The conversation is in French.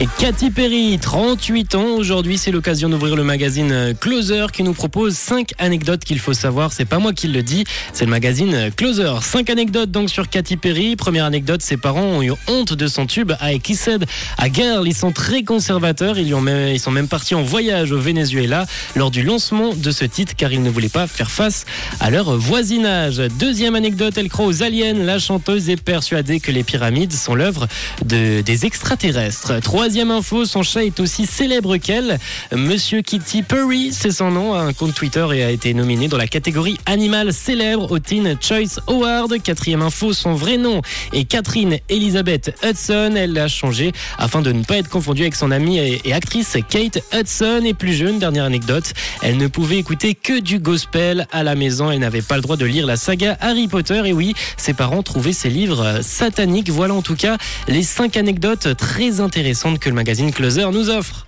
Et Katy Perry, 38 ans. Aujourd'hui, c'est l'occasion d'ouvrir le magazine Closer qui nous propose 5 anecdotes qu'il faut savoir. C'est pas moi qui le dis, c'est le magazine Closer. 5 anecdotes donc sur Katy Perry. Première anecdote, ses parents ont eu honte de son tube I Kissed a Girl. Ils sont très conservateurs. Ils, ont ils sont même partis en voyage au Venezuela lors du lancement de ce titre car ils ne voulaient pas faire face à leur voisinage. Deuxième anecdote, elle croit aux aliens. La chanteuse est persuadée que les pyramides sont l'œuvre de, des extraterrestres. Troisième info, son chat est aussi célèbre qu'elle. Monsieur Kitty Perry, c'est son nom, a un compte Twitter et a été nominé dans la catégorie animal célèbre au Teen Choice Award. Quatrième info, son vrai nom est Catherine Elizabeth Hudson. Elle l'a changé afin de ne pas être confondue avec son amie et, actrice Kate Hudson. Et plus jeune, dernière anecdote, elle ne pouvait écouter que du gospel à la maison. Elle n'avait pas le droit de lire la saga Harry Potter. Et oui, ses parents trouvaient ces livres sataniques. Voilà en tout cas les cinq anecdotes très intéressantes que le magazine Closer nous offre.